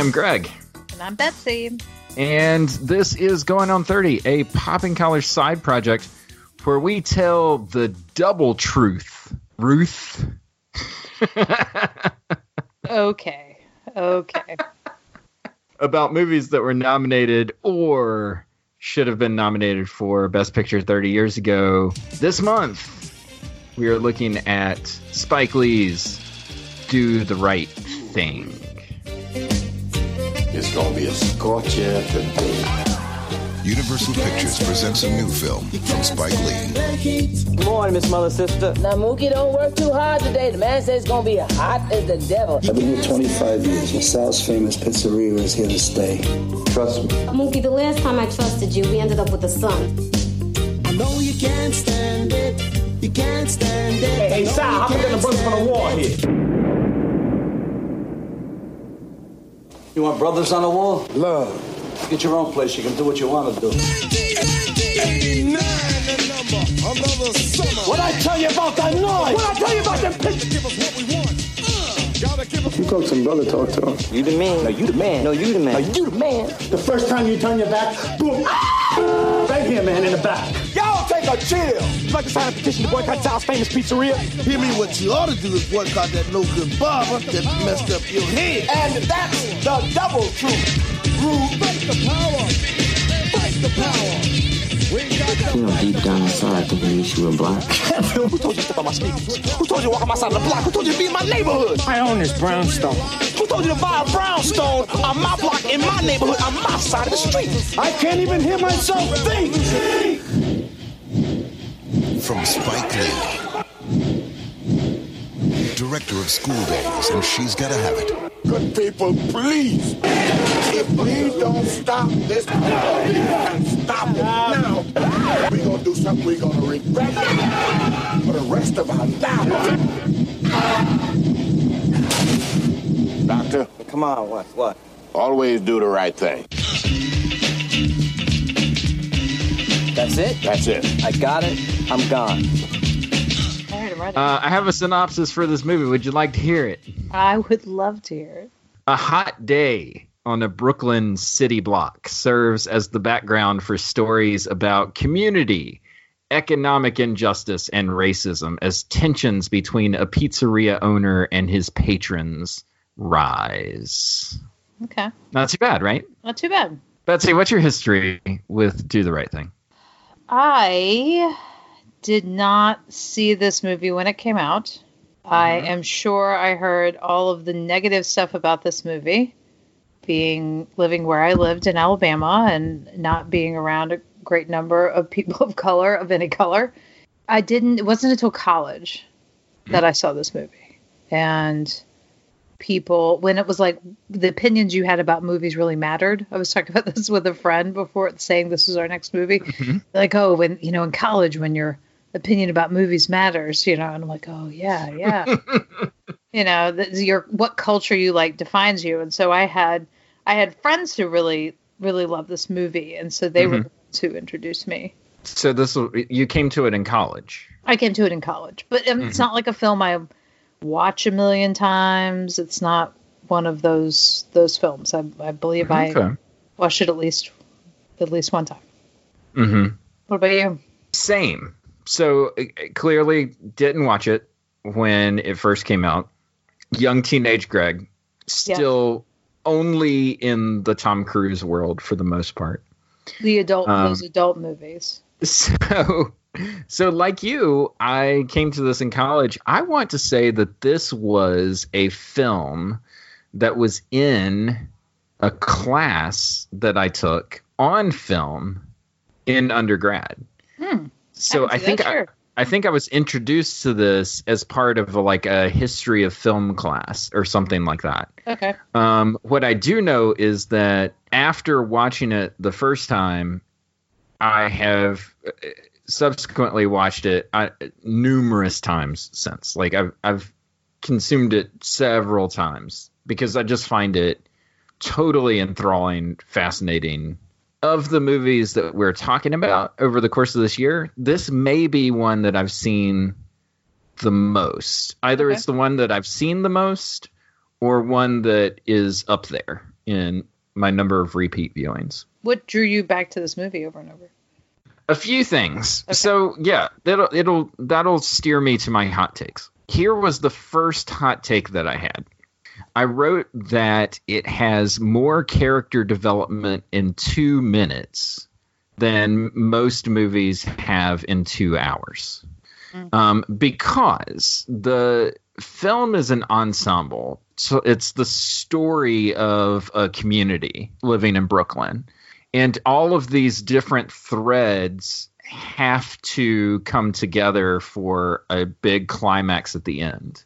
I'm Greg. And I'm Betsy. And this is Going on 30, a popping college side project where we tell the double truth. Ruth. okay. Okay. About movies that were nominated or should have been nominated for Best Picture 30 years ago. This month, we are looking at Spike Lee's Do the Right Thing. It's gonna be a scorcher today. Universal Pictures presents a new film from Spike Lee. Good morning, Miss Mother Sister. Now, Mookie, don't work too hard today. The man says it's gonna be hot as the devil. I've been here 25 years. LaSalle's famous pizzeria is here to stay. Trust me. Mookie, the last time I trusted you, we ended up with a son. I know you can't stand it. You can't stand it. Hey, hey, Sal, hop in the brothers on the wall here. You want brothers on the wall? Love. Get your own place. You can do what you want to do. 89 the number. Another summer. What I tell you about that noise? What I tell you about them pictures? Give us what we want. Uh, gotta give us You talk some brother talk to him. You the man. No, you the man. No, you the man. Are you the man? The first time you turn your back, boom. Right here, man, in the back. Y'all take a chill. You like to sign a petition to boycott Sal's famous pizzeria? Hear me, what you ought to do is boycott that no good barber that messed up your head. And that's the double truth. Rude. Fight the power. Fight the power. We You know, deep down inside, I think we wish you were black. Who told you to step on my sneakers? Who told you to walk on my side of the block? Who told you to be in my neighborhood? I own this brownstone. Who told you to buy a brownstone on my block in my neighborhood on my side of the street? I can't even hear myself think. From Spike Lee. Director of School Days and She's Gotta Have It. Good people, please. If we don't stop this, and stop it now, we're gonna do something we're gonna regret it for the rest of our lives. Doctor, Come on, what? What? always do the right thing. That's it? That's it. I got it. I'm gone. All right, I'm. Uh, I have a synopsis for this movie. Would you like to hear it? I would love to hear it. A hot day on a Brooklyn city block serves as the background for stories about community, economic injustice, and racism as tensions between a pizzeria owner and his patrons rise. Okay. Not too bad, right? Not too bad. Betsy, what's your history with Do the Right Thing? I did not see this movie when it came out. I mm-hmm. am sure I heard all of the negative stuff about this movie, being living where I lived in Alabama and not being around a great number of people of color of any color. I didn't. It wasn't until college that I saw this movie, and people when it was like the opinions you had about movies really mattered. I was talking about this with a friend before saying this was our next movie. Mm-hmm. Like, oh, when you know in college when your opinion about movies matters, you know, and I'm like, oh yeah, yeah. you know, the, your what culture you like defines you. And so I had I had friends who really really loved this movie, and so they were the ones who introduced me. So this you came to it in college. I came to it in college, but um, it's not like a film I watch a million times. It's not one of those those films. I, I believe I watched it at least at least one time. Mm-hmm. What about you? Same. So uh, clearly didn't watch it when it first came out. Young teenage Greg, still only in the Tom Cruise world for the most part. The adult Um, those adult movies. So, so like you, I came to this in college. I want to say that this was a film that was in a class that I took on film in undergrad. So I I, think I. I think I was introduced to this as part of a, like a history of film class or something like that. Okay. Um, what I do know is that after watching it the first time, I have uh, subsequently watched it uh, numerous times since. Like I've I've consumed it several times because I just find it totally enthralling, fascinating. Of the movies that we're talking about over the course of this year, this may be one that I've seen the most. Either Okay. it's the one that I've seen the most or one that is up there in my number of repeat viewings. What drew you back to this movie over and over? A few things. Okay. So yeah, it'll it'll that'll steer me to my hot takes. Here was the first hot take that I had. I wrote that it has more character development in two minutes than most movies have in two hours. Mm-hmm. Um, because the film is an ensemble. So it's the story of a community living in Brooklyn. And all of these different threads have to come together for a big climax at the end.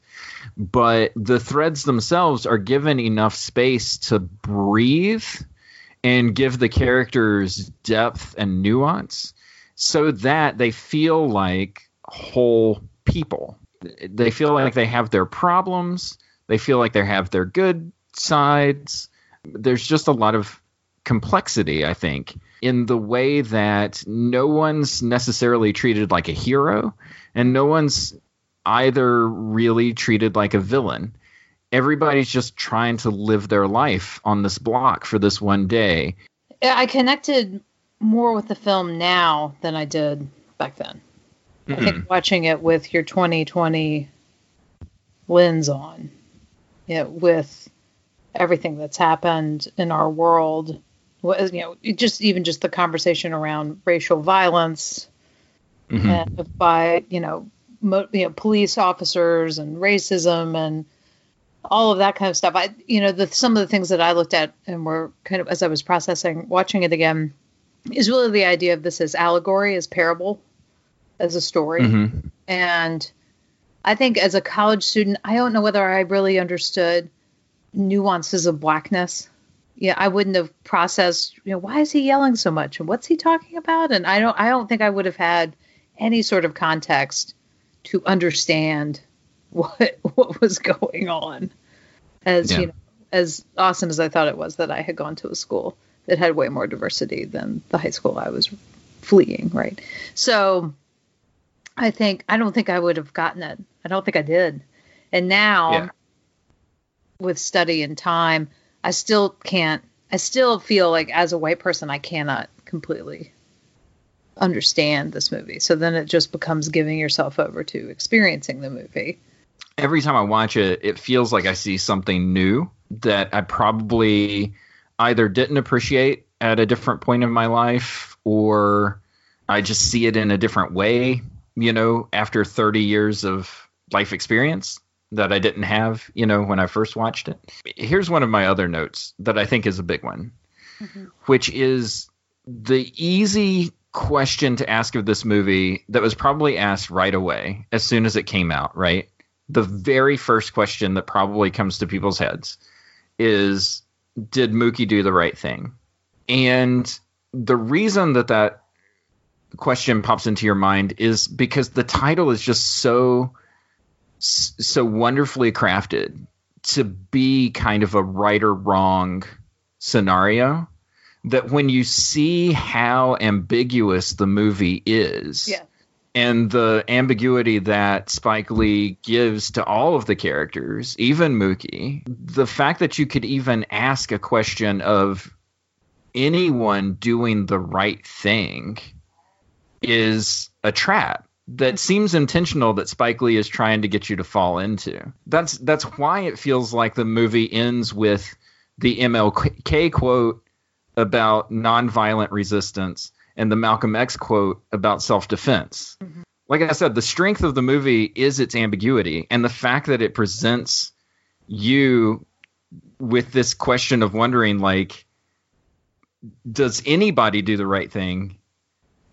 But the threads themselves are given enough space to breathe and give the characters depth and nuance so that they feel like whole people. They feel like they have their problems, they feel like they have their good sides. There's just a lot of complexity, I think, in the way that no one's necessarily treated like a hero and no one's either really treated like a villain everybody's just trying to live their life on this block for this one day. I connected more with the film now than I did back then. Mm-hmm. I think watching it with your 2020 lens on, you know, with everything that's happened in our world, you know, just even just the conversation around racial violence mm-hmm. and by you know, you know, police officers and racism and all of that kind of stuff. I, you know, the, some of the things that I looked at and were kind of as I was processing, watching it again, is really the idea of this as allegory, as parable, as a story. Mm-hmm. And I think as a college student, I don't know whether I really understood nuances of blackness. Yeah, I wouldn't have processed, you know, why is he yelling so much and what's he talking about? And I don't I don't think I would have had any sort of context to understand what what was going on. As yeah. you know, as awesome as I thought it was that I had gone to a school that had way more diversity than the high school I was fleeing, right? So I think I don't think I would have gotten it. I don't think I did. And now yeah. with study and time, I still can't I still feel like as a white person I cannot completely understand this movie. So then it just becomes giving yourself over to experiencing the movie every time I watch it, it feels like I see something new that I probably either didn't appreciate at a different point in my life or I just see it in a different way, you know, after 30 years of life experience that I didn't have, you know, when I first watched it. Here's one of my other notes that I think is a big one, mm-hmm. which is the easy question to ask of this movie that was probably asked right away as soon as it came out, right? the very first question that probably comes to people's heads is did Mookie do the right thing? And the reason that that question pops into your mind is because the title is just so so wonderfully crafted to be kind of a right or wrong scenario that when you see how ambiguous the movie is yeah and the ambiguity that Spike Lee gives to all of the characters, even Mookie, the fact that you could even ask a question of anyone doing the right thing is a trap that seems intentional that Spike Lee is trying to get you to fall into. That's that's why it feels like the movie ends with the MLK quote about nonviolent resistance and the Malcolm X quote about self defense. Mm-hmm. Like I said, the strength of the movie is its ambiguity and the fact that it presents you with this question of wondering like does anybody do the right thing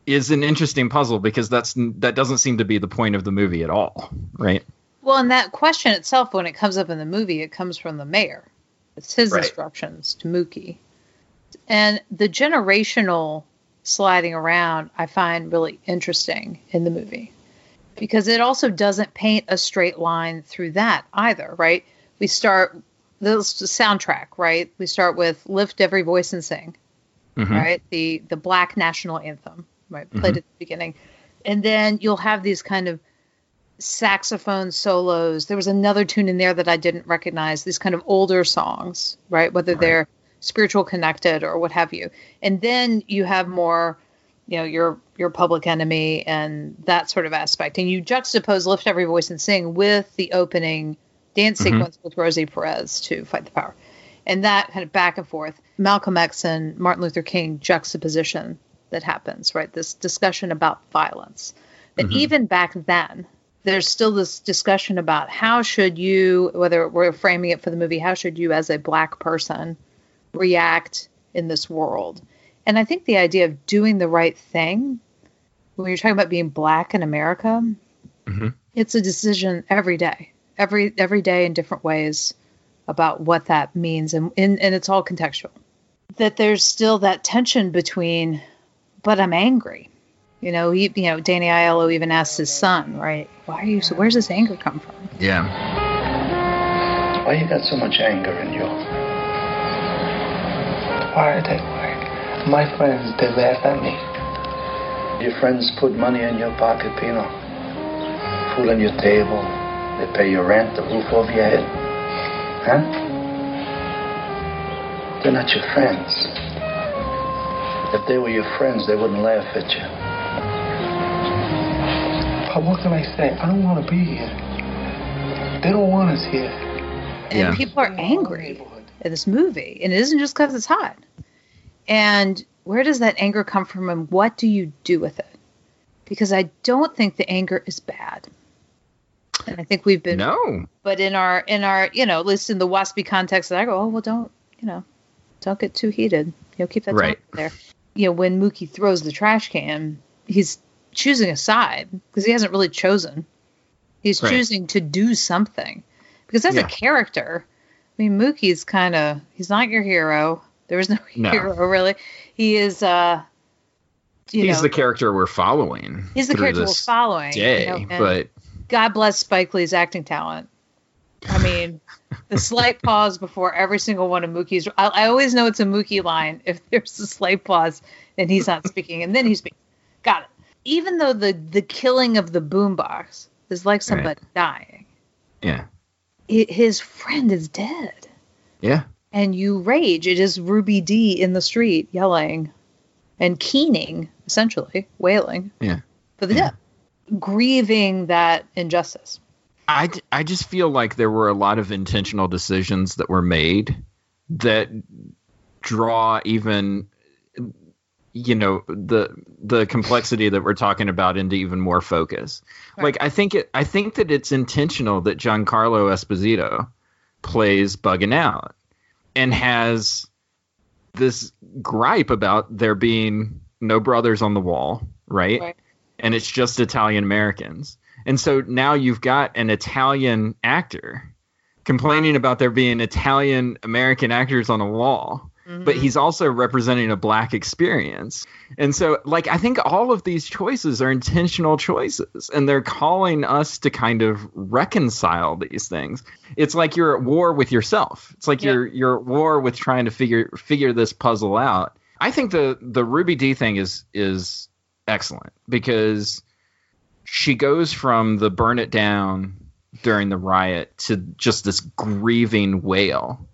is an interesting puzzle because that's that doesn't seem to be the point of the movie at all, right? Well, and that question itself, when it comes up in the movie, it comes from the mayor. It's his right. instructions to Mookie, and the generational sliding around I find really interesting in the movie because it also doesn't paint a straight line through that either, right? We start the soundtrack, right? We start with "Lift Every Voice and Sing," mm-hmm. right? The the Black national anthem, right? Played mm-hmm. at the beginning, and then you'll have these kind of saxophone solos. There was another tune in there that I didn't recognize. These kind of older songs, right? Whether right. they're spiritual connected or what have you. And then you have more, you know, your your public enemy and that sort of aspect. And you juxtapose Lift Every Voice and Sing with the opening dance Mhm. sequence with Rosie Perez to fight the power. And that kind of back and forth. Malcolm X and Martin Luther King juxtaposition that happens, right? This discussion about violence. That Mhm. even back then, there's still this discussion about how should you, whether we're framing it for the movie, how should you as a black person react in this world? And I think the idea of doing the right thing, when you're talking about being black in America, Mhm. it's a decision every day, every every day in different ways about what that means, and and, and it's all contextual. That there's still that tension between, but I'm angry. You know, he, you know, Danny Aiello even asks his son, right? Why are you? So where's this anger come from? Yeah. Why you got so much anger in you? Why they why? My friends, they laugh at me. Your friends put money in your pocket, Pino. Food on your table. They pay your rent, the roof over your head. Huh? They're not your friends. If they were your friends, they wouldn't laugh at you. But what can I say? I don't want to be here. They don't want us here. Yeah. and people are angry at this movie. And it isn't just because it's hot. And where does that anger come from and what do you do with it? Because i don't think the anger is bad. And i think we've been No. but in our in our you know at least in the waspy context that i go oh well don't you know don't get too heated. You know keep that Right. there. You know when mookie throws the trash can he's choosing a side because he hasn't really chosen. He's Right. choosing to do something. Because as Yeah. a character i mean mookie's kind of he's not your hero there is no, No. hero really he is uh you he's know the character we're following. He's the character we're following, you know, but God bless Spike Lee's acting talent. I mean, the slight pause before every single one of Mookie's. I, I always know it's a Mookie line if there's a slight pause and he's not speaking, and then he speaks. Got it. Even though the the killing of the boombox is like somebody dying, yeah, his friend is dead, yeah, and you rage. It is Ruby Dee in the street yelling and keening, essentially wailing yeah. for the dead, grieving that injustice. I, d- I just feel like there were a lot of intentional decisions that were made that draw even you know the the complexity that we're talking about into even more focus. Like I think it I think that it's intentional that Giancarlo Esposito plays Buggin' Out and has this gripe about there being no brothers on the wall, right? Right. And it's just Italian Americans. And so now you've got an Italian actor complaining about there being Italian American actors on a wall, but he's also representing a black experience. And so, like, I think all of these choices are intentional choices, and they're calling us to kind of reconcile these things. It's like you're at war with yourself. It's like Yeah. you're you're at war with trying to figure figure this puzzle out. I think the the Ruby Dee thing is is excellent because she goes from the burn it down during the riot to just this grieving wail.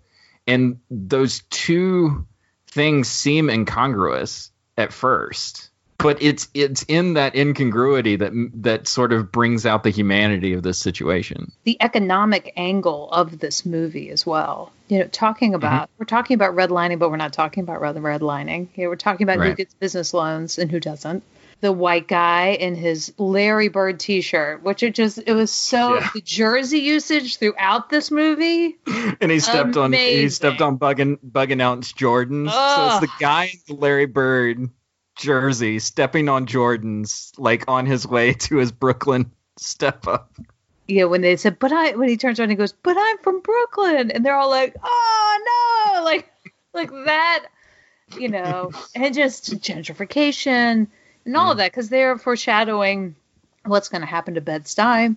And those two things seem incongruous at first, but it's it's in that incongruity that that sort of brings out the humanity of this situation. the economic angle of this movie as well. You know, talking about mm-hmm. we're talking about redlining, but we're not talking about red redlining. You know, we're talking about who Right. gets business loans and who doesn't. The white guy in his Larry Bird T-shirt, which it just it was so Yeah. the jersey usage throughout this movie. And he stepped on he Amazing. stepped on bugging bugging out Jordans. So it's the guy in the Larry Bird jersey stepping on Jordans like on his way to his Brooklyn step up. Yeah, when they said, "But I," when he turns around, and goes, "But I'm from Brooklyn," and they're all like, "Oh no!" Like, like that, you know, and just gentrification and all of that because they're foreshadowing what's going to happen to Bed Stuy.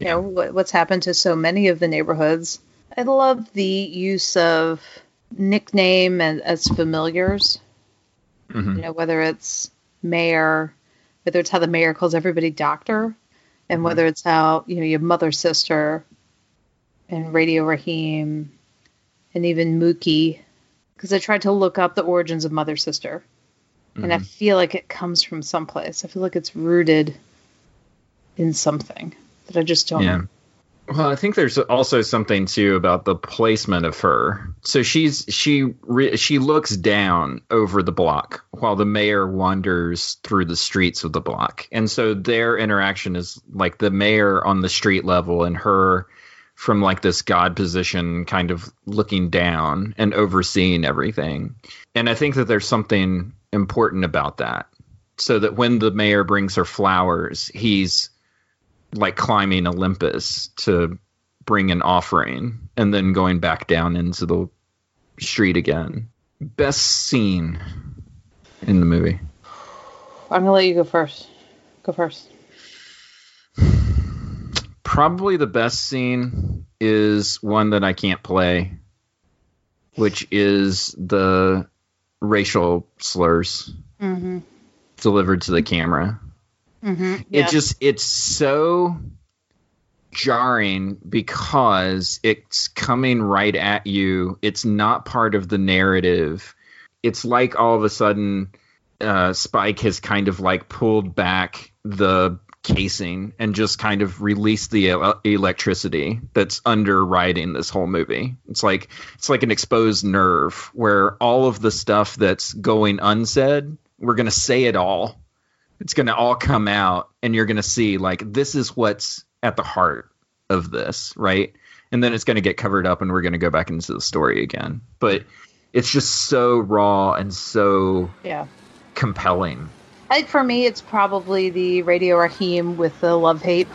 You know what, what's happened to so many of the neighborhoods. I love the use of nickname and as familiars. Mhm. You know, whether it's mayor, whether it's how the mayor calls everybody doctor, and whether it's how you know your mother sister and Radio Raheem and even Mookie because I tried to look up the origins of Mother Sister, and I Mhm. feel like it comes from someplace. I feel like it's rooted in something that I just don't. Yeah. Well, I think there's also something too about the placement of her. So she's she re, she looks down over the block while the mayor wanders through the streets of the block, and so their interaction is like the mayor on the street level and her from like this god position, kind of looking down and overseeing everything. And I think that there's something important about that. So that when the mayor brings her flowers, he's like climbing Olympus to bring an offering and then going back down into the street again. Best scene in the movie. I'm gonna let you go first. Go first. Probably the best scene is one that I can't play, which is the racial slurs Mm-hmm. delivered to the camera. Mm-hmm. it just it's so jarring because it's coming right at you it's not part of the narrative it's like all of a sudden uh, spike has kind of like pulled back the casing and just kind of release the el- electricity that's underwriting this whole movie. It's like it's like an exposed nerve where all of the stuff that's going unsaid we're going to say it all. It's going to all come out and you're going to see like this is what's at the heart of this right? And then it's going to get covered up and we're going to go back into the story again. But it's just so raw and so Yeah. compelling I think for me, it's probably the Radio Raheem with the love hate.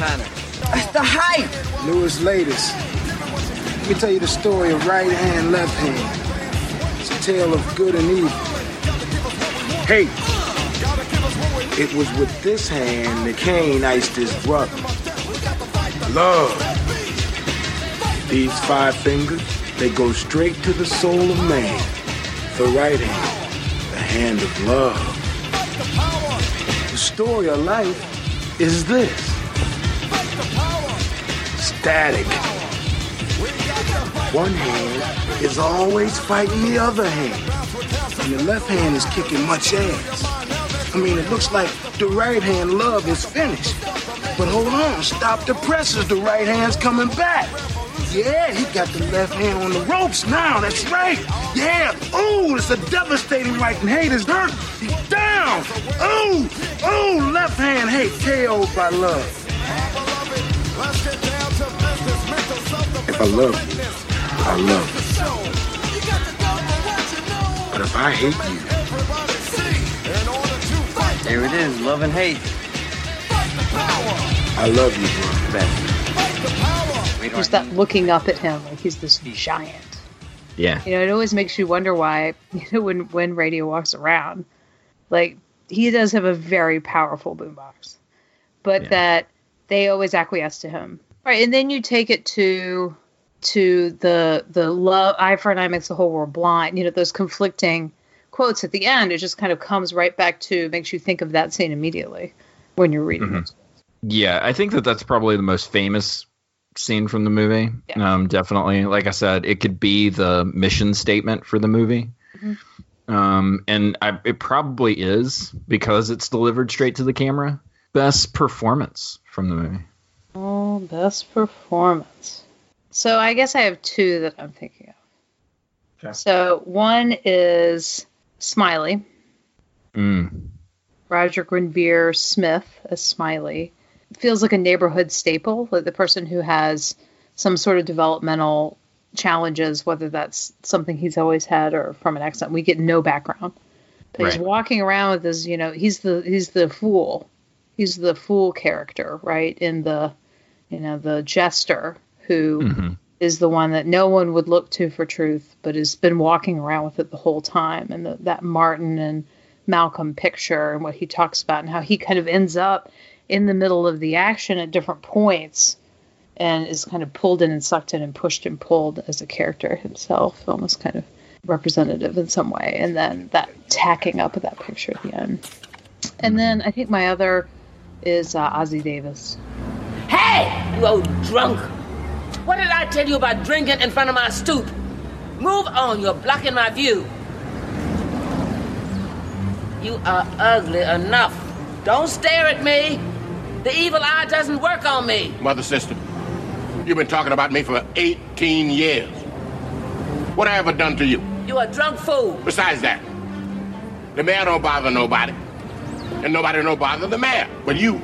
That's the hype. Lewis latest. Let me tell you the story of right hand, left hand. It's a tale of good and evil. Hey, it was with this hand that Cain iced his brother. Love. These five fingers, they go straight to the soul of man. The hand, the hand of love. The story of life is this static. One hand is always fighting the other hand, and the left hand is kicking much ass. I mean, it looks like the right hand love is finished. But hold on, stop the presses, the right hand's coming back. Yeah, he got the left hand on the ropes now, that's right. Yeah, ooh, it's a devastating right and haters hurt. He's down. Ooh, ooh, left hand hate KO'd by love. If I love you, I love you. But if I hate you, There it is, love and hate. I love you, bro. Just that looking up at him like he's this giant. yeah You know, it always makes you wonder why, you know, when when radio walks around, like he does have a very powerful boombox, but that they always acquiesce to him, right? And then you take it to to the the love eye for an eye makes the whole world blind. You know, those conflicting quotes at the end. It just kind of comes right back to makes you think of that scene immediately when you're reading mm-hmm. it. Yeah, I think that that's probably the most famous scene from the movie. Um, definitely, like I said, it could be the mission statement for the movie. Um, and I, it probably is because it's delivered straight to the camera. Best performance from the movie. Oh, best performance. So I guess I have two that I'm thinking of. Okay. So one is Smiley, Mm. Roger Guenveur Smith as Smiley. Feels like a neighborhood staple, like the person who has some sort of developmental challenges, whether that's something he's always had or from an accident. We get no background. But he's walking around with this, you know, he's the he's the fool. He's the fool character, right? In the you know, the jester who mm-hmm. is the one that no one would look to for truth, but has been walking around with it the whole time. And the, that Martin and Malcolm picture and what he talks about, and how he kind of ends up in the middle of the action at different points and is kind of pulled in and sucked in and pushed and pulled as a character himself, almost kind of representative in some way. And then that tacking up of that picture at the end. And then I think my other is uh, Ossie Davis. Hey, you old drunk. What did I tell you about drinking in front of my stoop? Move on, you're blocking my view. You are ugly enough. Don't stare at me. The evil eye doesn't work on me. Mother, sister, you've been talking about me for 18 years. What I ever done to you? You a drunk fool. Besides that, the mayor don't bother nobody. And nobody don't bother the mayor. But you,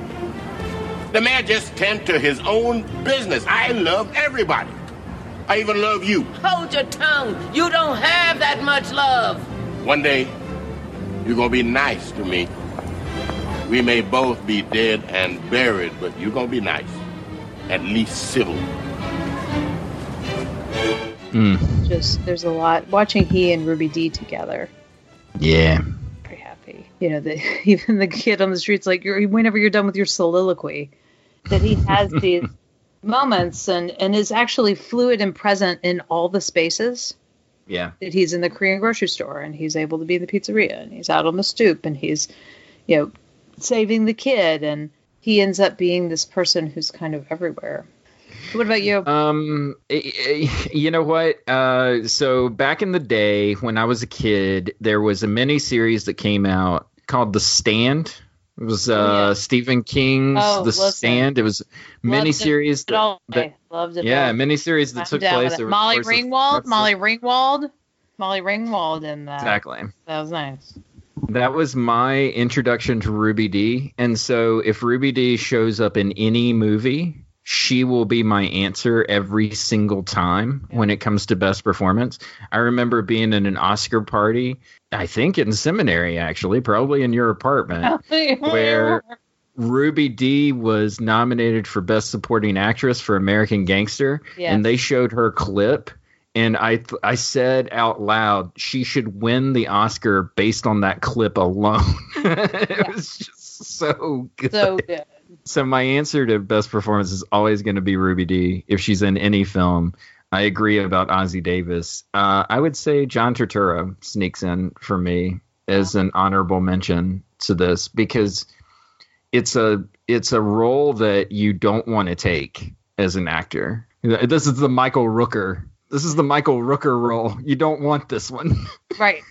the mayor just tend to his own business. I love everybody. I even love you. Hold your tongue. You don't have that much love. One day, you're gonna be nice to me. We may both be dead and buried, but you're gonna be nice. At least civil. Mm. Just there's a lot watching he and Ruby Dee together. Yeah. Very happy. You know, the even the kid on the streets like you're whenever you're done with your soliloquy, that he has these moments and and is actually fluid and present in all the spaces. Yeah. That he's in the Korean grocery store and he's able to be in the pizzeria and he's out on the stoop and he's, you know, saving the kid and he ends up being this person who's kind of everywhere. What about you? Um, eh, eh, you know what? Uh, so back in the day when I was a kid, there was a mini series that came out called The Stand. It was uh, Oh, yeah. Stephen King's Oh, The. Stand. It was a mini series all that, day. Loved it. yeah, mini series that I'm took place. it. over the Molly Ringwald. Molly Ringwald. Molly Ringwald in that. Exactly. That was nice. That was my introduction to Ruby Dee. And so if Ruby Dee shows up in any movie, she will be my answer every single time when it comes to best performance. I remember being in an Oscar party, I think in seminary actually, probably in your apartment, where Ruby Dee was nominated for best supporting actress for American Gangster Yes. and they showed her clip and I th- I said out loud she should win the Oscar based on that clip alone. it was just so good. So good. So my answer to best performance is always going to be Ruby Dee. If she's in any film, I agree about Ossie Davis. Uh, I would say John Turturro sneaks in for me as an honorable mention to this because it's a it's a role that you don't want to take as an actor. This is the Michael Rooker. This is the Michael Rooker role. You don't want this one. Right.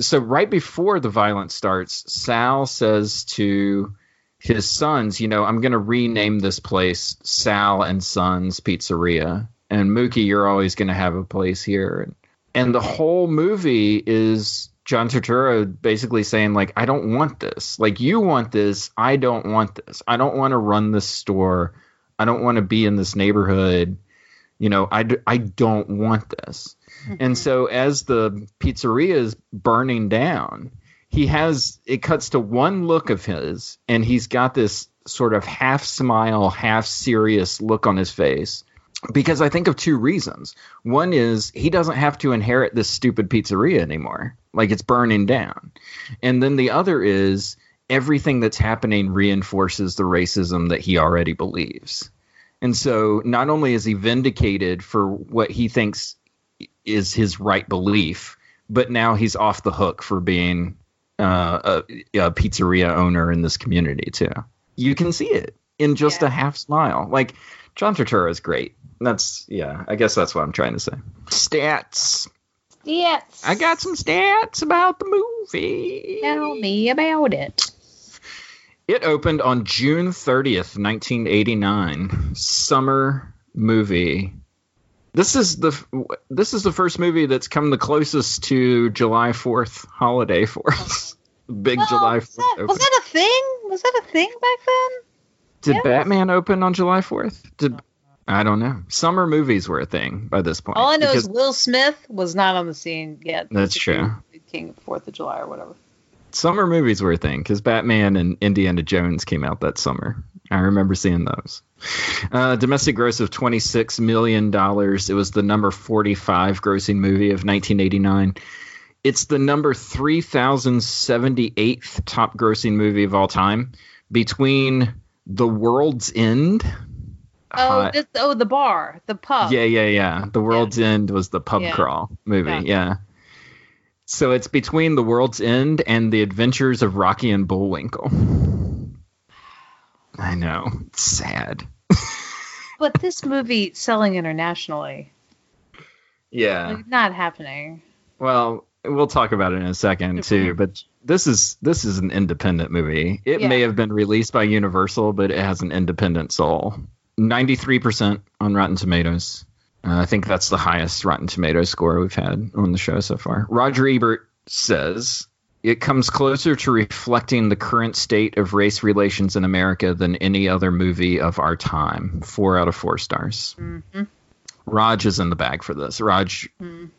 so right before the violence starts, Sal says to his sons, you know, I'm going to rename this place Sal and Sons Pizzeria. And Mookie, you're always going to have a place here. And the whole movie is John Turturro basically saying, like, I don't want this. Like, you want this. I don't want this. I don't want to run this store. I don't want to be in this neighborhood. You know, I, d- I don't want this. And mm-hmm. so as the pizzeria is burning down, he has it cuts to one look of his, and he's got this sort of half smile, half serious look on his face. Because I think of two reasons. One is he doesn't have to inherit this stupid pizzeria anymore. Like it's burning down. And then the other is everything that's happening reinforces the racism that he already believes. And so not only is he vindicated for what he thinks is his right belief, but now he's off the hook for being uh, a, a pizzeria owner in this community too. You can see it in just a half smile. Like John Turturro is great. That's yeah. I guess that's what I'm trying to say. Stats. Yes. I got some stats about the movie. Tell me about it. It opened on June 30th, 1989. Summer movie. This is the this is the first movie that's come the closest to July 4th holiday for us. Big July 4th. Was opening. that a thing? Was that a thing back then? Did yeah. Batman open on July 4th? Did I don't know. Summer movies were a thing by this point. All I know is Will Smith was not on the scene yet. That's true. King of Fourth of July or whatever. Summer movies were a thing because Batman and Indiana Jones came out that summer. I remember seeing those. Uh, domestic gross of $26 million. It was the number 45 grossing movie of 1989. It's the number 3078th top grossing movie of all time between The World's End. Oh, Hot- this, oh, the bar, the pub. yeah, yeah, yeah. The World's End was the pub Yeah. crawl movie. Yeah. Yeah. So it's between The World's End and The Adventures of Rocky and Bullwinkle. I know. It's sad. but this movie selling internationally, Yeah. like, not happening. Well, we'll talk about it in a second too, but this is this is an independent movie. It Yeah. may have been released by Universal, but it has an independent soul. 93% on Rotten Tomatoes. Uh, I think that's the highest Rotten Tomato score we've had on the show so far. Roger Ebert says it comes closer to reflecting the current state of race relations in America than any other movie of our time. Four out of four stars. hmm Raj is in the bag for this. Raj, Mm.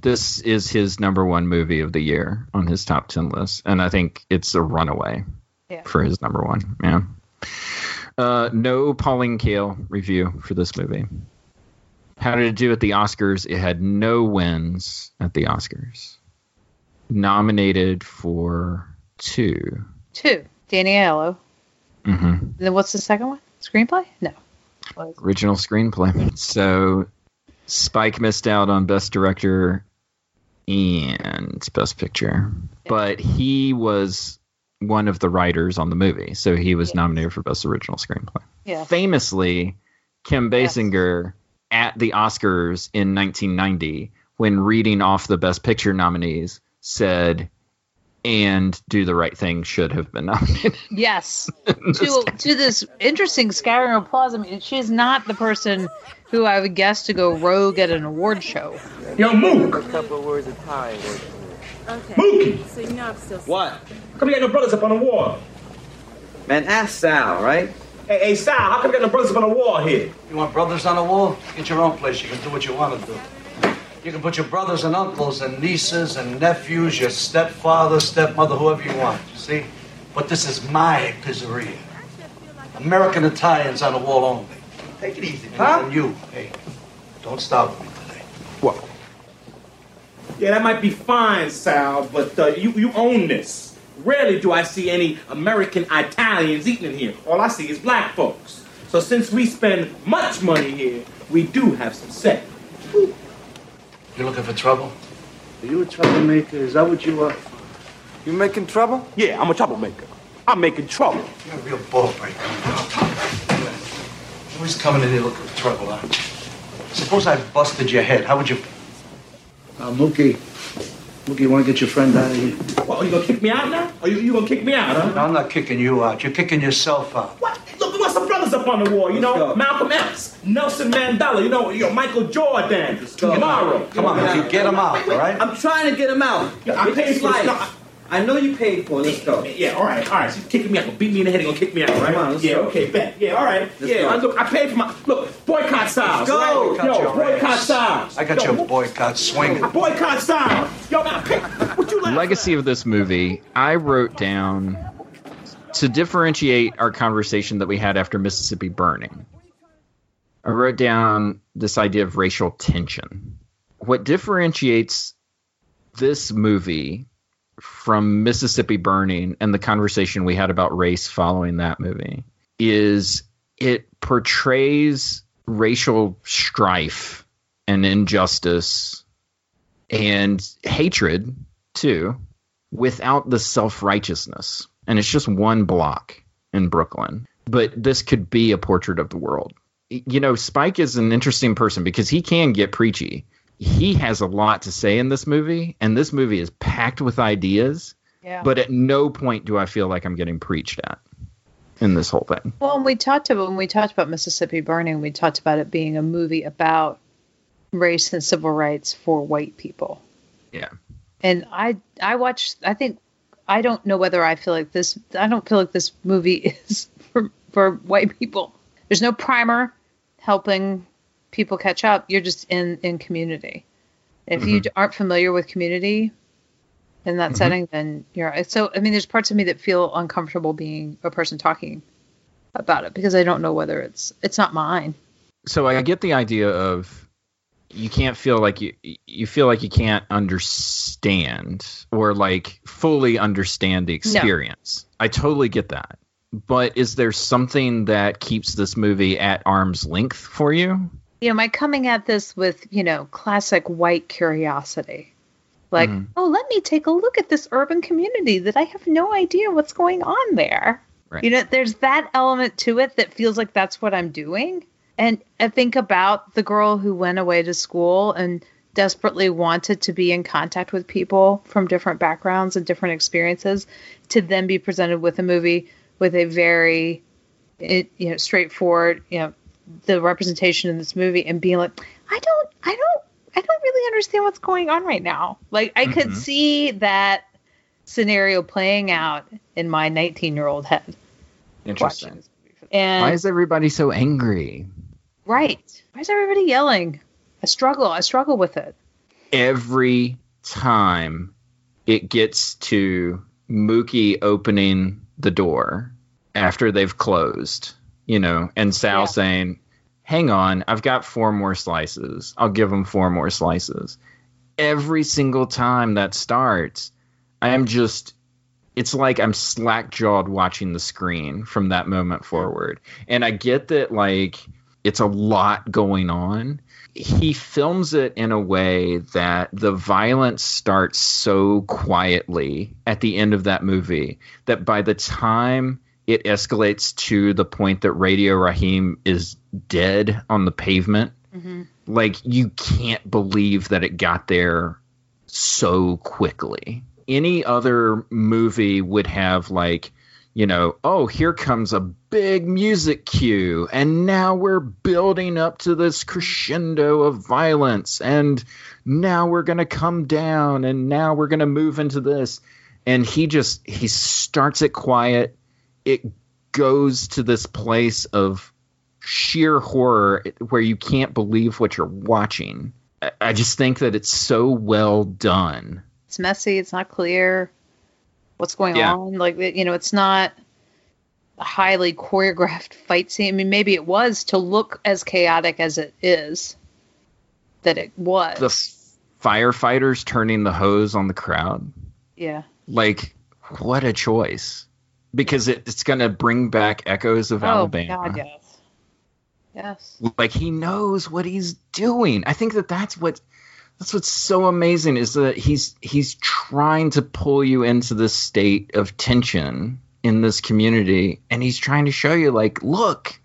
this is his number one movie of the year on his top 10 list. And I think it's a runaway Yeah. for his number one. Yeah. Uh, no Pauline Kael review for this movie. How did it do at the Oscars? It had no wins at the Oscars. Nominated for two. Two. Danny Aiello. hmm then what's the second one? Screenplay? No. original screenplay. So Spike missed out on Best Director and Best Picture, but he was one of the writers on the movie, so he was nominated for Best Original Screenplay. Yeah. Famously, Kim Basinger at the Oscars in 1990, when reading off the Best Picture nominees, said, "And Do the Right Thing should have been nominated." Yes. to to this interesting scattering of applause. I mean, she's not the person who I would guess to go rogue at an award show. Yo, Mook. A couple words of time. words. Okay. Mookie. So you know I'm still. What? How come you got no brothers up on the wall? Man, ask Sal, right? Hey, hey, Sal, how come you got no brothers up on the wall here? You want brothers on the wall? Get your own place. You can do what you want to do. You can put your brothers and uncles and nieces and nephews, your stepfather, stepmother, whoever you want. See? But this is my pizzeria. American Italians on the wall only. Take it easy, man. Huh? And you, hey, don't stop me today. What? Yeah, that might be fine, Sal, but uh, you, you own this. Rarely do I see any American Italians eating in here. All I see is black folks. So since we spend much money here, we do have some say. You looking for trouble? Are you a troublemaker? Is that what you are? You making trouble? Yeah, I'm a troublemaker. I'm making trouble. You're a real ball breaker. Always coming in here looking for trouble, huh? Suppose I busted your head. How would you? Uh, Mookie. Mookie, you want to get your friend out of here? What, are you gonna kick me out now? Are you, you gonna kick me out, huh? No, I'm not kicking you out. You're kicking yourself out. What? Look, what's some brothers up on the wall? You know, Malcolm X, Nelson Mandela. You know, you know Michael Jordan, tomorrow. Come on, Mookie, get him out, all right? I'm trying to get him out. Yeah, I With paid his for this. life. No, I- I know you paid for it. Let's go. Yeah, all right, all right. She's kicking me out. Gonna beat me in the head. He's gonna kick me out, right? Come on, let's yeah, go. okay, bet. Yeah, all right. Let's yeah. I, look, I paid for my look. Boycott Styles. go. Right? Boycott Yo, boycott ass. Styles. I got Yo, your boycott swinging. Boycott Styles. Yo, man, I paid. What you laughing legacy of this movie, I wrote down to differentiate our conversation that we had after Mississippi Burning. I wrote down this idea of racial tension. What differentiates this movie from Mississippi Burning and the conversation we had about race following that movie is it portrays racial strife and injustice and hatred too without the self-righteousness. And it's just one block in brooklyn but this could be a portrait of the world. You know spike is an interesting person because he can get preachy he has a lot to say in this movie and this movie is packed with ideas Yeah. but at no point do i feel like i'm getting preached at in this whole thing Well, when we talked about when we talked about Mississippi Burning, we talked about it being a movie about race and civil rights for white people. yeah And I I watched I think I don't know whether I feel like this I don't feel like this movie is for for white people. There's no primer helping people catch up. You're just in in community. If you Mhm. aren't familiar with community in that Mhm. setting, then you're so I mean there's parts of me that feel uncomfortable being a person talking about it because I don't know whether it's it's not mine. so I get the idea of you can't feel like you you feel like you can't understand or like fully understand the experience. I totally get that. But is there something that keeps this movie at arm's length for you? You know, my coming at this with, you know, classic white curiosity. Like, Mhm. oh, let me take a look at this urban community that I have no idea what's going on there. Right. You know, there's that element to it that feels like that's what I'm doing. And I think about the girl who went away to school and desperately wanted to be in contact with people from different backgrounds and different experiences to then be presented with a movie with a very it, you know straightforward you know the representation in this movie and being like I don't I don't I don't really understand what's going on right now. Like I could Mhm. see that scenario playing out in my 19-year-old head. Interesting. And Why is everybody so angry? right. Why is everybody yelling? I struggle. I struggle with it. Every time it gets to Mookie opening the door after they've closed, you know, and Sal Yeah. saying, Hang on, I've got four more slices. I'll give them four more slices. Every single time that starts, I am just it's like I'm slack jawed watching the screen from that moment forward. And I get that like it's a lot going on. He films it in a way that the violence starts so quietly at the end of that movie that by the time it escalates to the point that Radio Raheem is dead on the pavement, mm-hmm. like you can't believe that it got there so quickly. Any other movie would have like, you know, oh, here comes a big music cue and now we're building up to this crescendo of violence and now we're going to come down and now we're going to move into this. And he just he starts it quiet it goes to this place of sheer horror where you can't believe what you're watching. I- just think that it's so well done. It's messy. It's not clear what's going Yeah. on. Like you know, it's not a highly choreographed fight scene. I mean, maybe it was to look as chaotic as it is. That it was. The firefighters turning the hose on the crowd. yeah. Like, what a choice. Because it, it's going to bring back echoes of Oh Alabama. God, yes. Yes. like he knows what he's doing. I think that that's what that's what's so amazing is that he's he's trying to pull you into this state of tension in this community and he's trying to show you like look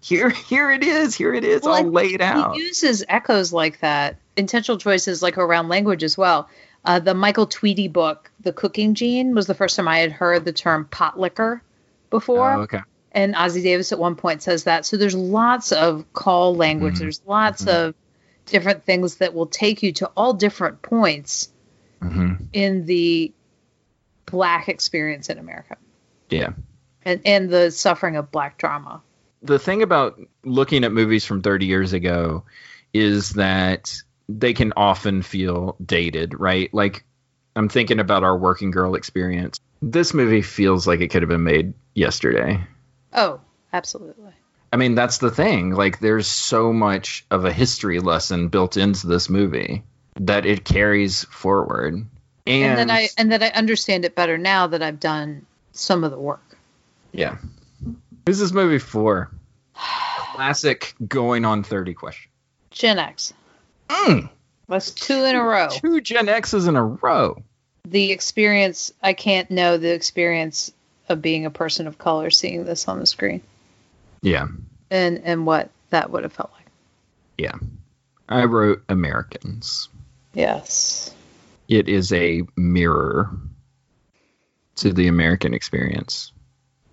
here here it is here it is Well, all laid out He uses echoes like that, intentional choices like around language as well. Uh, the Michael Twitty book, The Cooking Gene, was the first time I had heard the term pot liquor before. Oh, okay And Ossie Davis at one point says that. So there's lots of call language. Mhm. There's lots of different things that will take you to all different points hmm in the black experience in America yeah and, and the suffering of black trauma. the thing about looking at movies from 30 years ago is that they can often feel dated, right? Like I'm thinking about our working girl experience. This movie feels like it could have been made yesterday. Oh, absolutely. I mean, that's the thing. Like there's so much of a history lesson built into this movie that it carries forward. And, And, that I and that I understand it better now that I've done some of the work. yeah. Who's this movie for? Classic going on 30 question. Gen X. Mm, That's two in a row. two Gen X's in a row. The experience, I can't know the experience of being a person of color seeing this on the screen Yeah. and, and what that would have felt like. Yeah. I wrote Americans. Yes. It is a mirror to the American experience.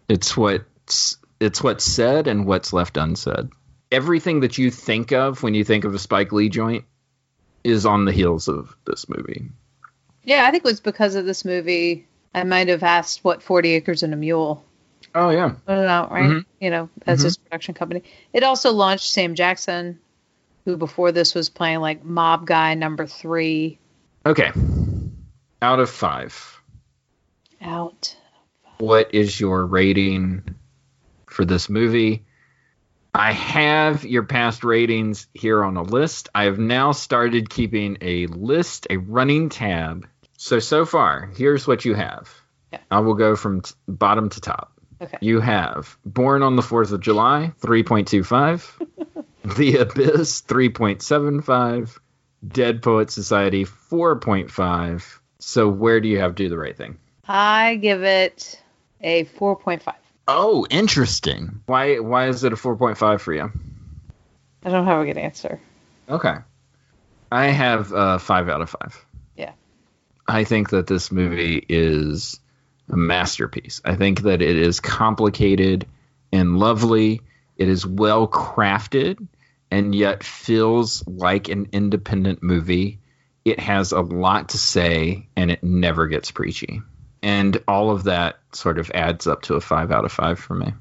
It's what's it's what's said and what's left unsaid. Everything that you think of when you think of a Spike Lee joint is on the heels of this movie. Yeah, I think it was because of this movie. I might have asked what 40 Acres and a Mule Oh yeah. put it out, right? Mhm. You know, as Mhm. his production company. It also launched Sam Jackson, who before this was playing like Mob Guy number three. Okay. Out of 5. Out. what is your rating for this movie? I have your past ratings here on a list. I have now started keeping a list, a running tab. So, so far, here's what you have. Yeah. I will go from t- bottom to top. Okay. You have Born on the 4th of July, 3.25. the Abyss, 3.75. Dead Poet Society, 4.5. So, where do you have Do the Right Thing? I give it a 4.5. Oh, interesting. Why why is it a 4.5 for you? I don't have a good answer. Okay. I have uh, five out of five. Yeah. I think that this movie is a masterpiece. I think that it is complicated and lovely. It is well crafted and yet feels like an independent movie. It has a lot to say and it never gets preachy. And all of that sort of adds up to a five out of five for me.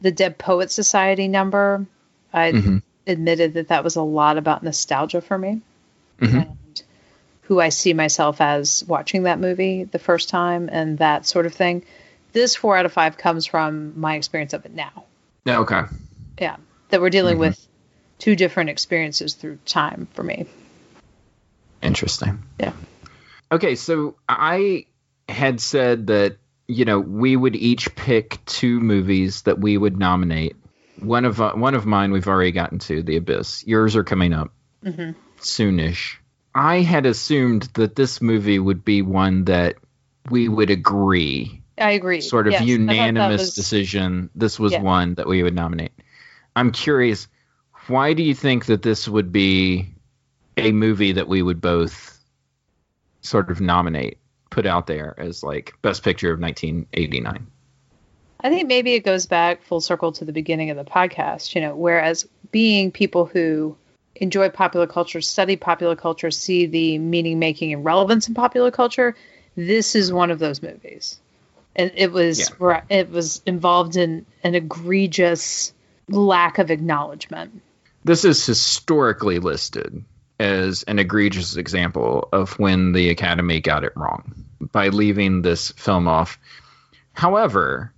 The Dead Poet Society number, I Mhm. admitted that that was a lot about nostalgia for me. Mhm. who I see myself as watching that movie the first time and that sort of thing. This four out of five comes from my experience of it now. Yeah, okay. Yeah. That we're dealing Mhm. with two different experiences through time for me. Interesting. Yeah. Okay, so I had said that you know we would each pick two movies that we would nominate. One of uh, one of mine we've already gotten to, The Abyss. Yours are coming up Mm-hmm. soonish. I had assumed that this movie would be one that we would agree, I agree. sort of Yes, I thought that unanimous was- decision. This was Yeah. one that we would nominate. I'm curious, why do you think that this would be a movie that we would both sort of nominate, put out there as like best picture of 1989? I think maybe it goes back full circle to the beginning of the podcast, you know, whereas being people who enjoy popular culture, study popular culture, see the meaning making and relevance in popular culture, this is one of those movies. And it was ra- it was involved in an egregious lack of acknowledgement. This is historically listed as an egregious example of when the Academy got it wrong by leaving this film off. However,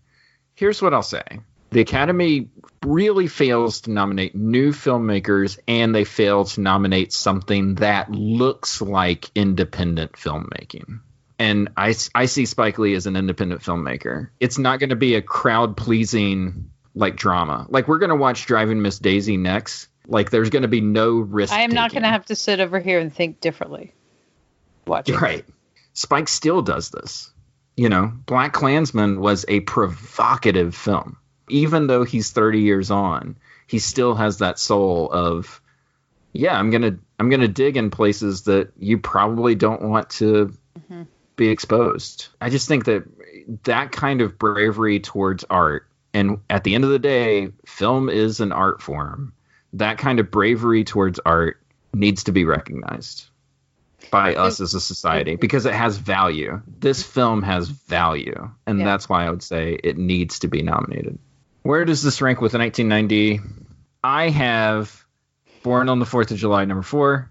here's what I'll say the Academy really fails to nominate new filmmakers and they fail to nominate something that looks like independent filmmaking. And I, I see Spike Lee as an independent filmmaker. It's not going to be a crowd pleasing like drama. Like we're going to watch Driving Miss Daisy next. Like there's going to be no risk. I am not going to have to sit over here and think differently. Watch. Right. Spike still does this. You know, BlacKkKlansman was a provocative film. Even though he's 30 years on, he still has that soul of yeah, I'm to I'm going to dig in places that you probably don't want to mm-hmm. be exposed. I just think that that kind of bravery towards art and at the end of the day, film is an art form. That kind of bravery towards art needs to be recognized by us as a society because it has value. This film has value, and Yeah. that's why I would say it needs to be nominated. Where does this rank with 1990? I have Born on the Fourth of July number four,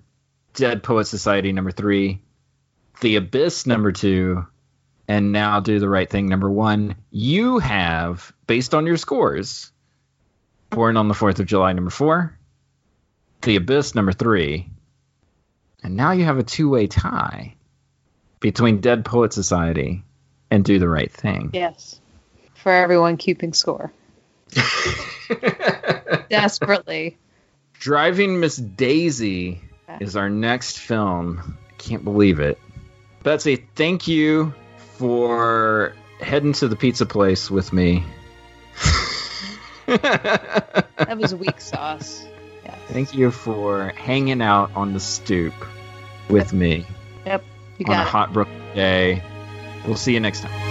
Dead Poet Society number three, The Abyss number two, and now Do the Right Thing number one. You have, based on your scores, Born on the Fourth of July number four, The Abyss number three, and now you have a two way tie between Dead Poet Society and Do the Right Thing. Yes. For everyone keeping score. Desperately. Driving Miss Daisy is our next film. I can't believe it. Betsy, thank you for heading to the pizza place with me. That was weak sauce. Thank you for hanging out on the stoop with me Yep. You on a it. hot Brooklyn day. We'll see you next time.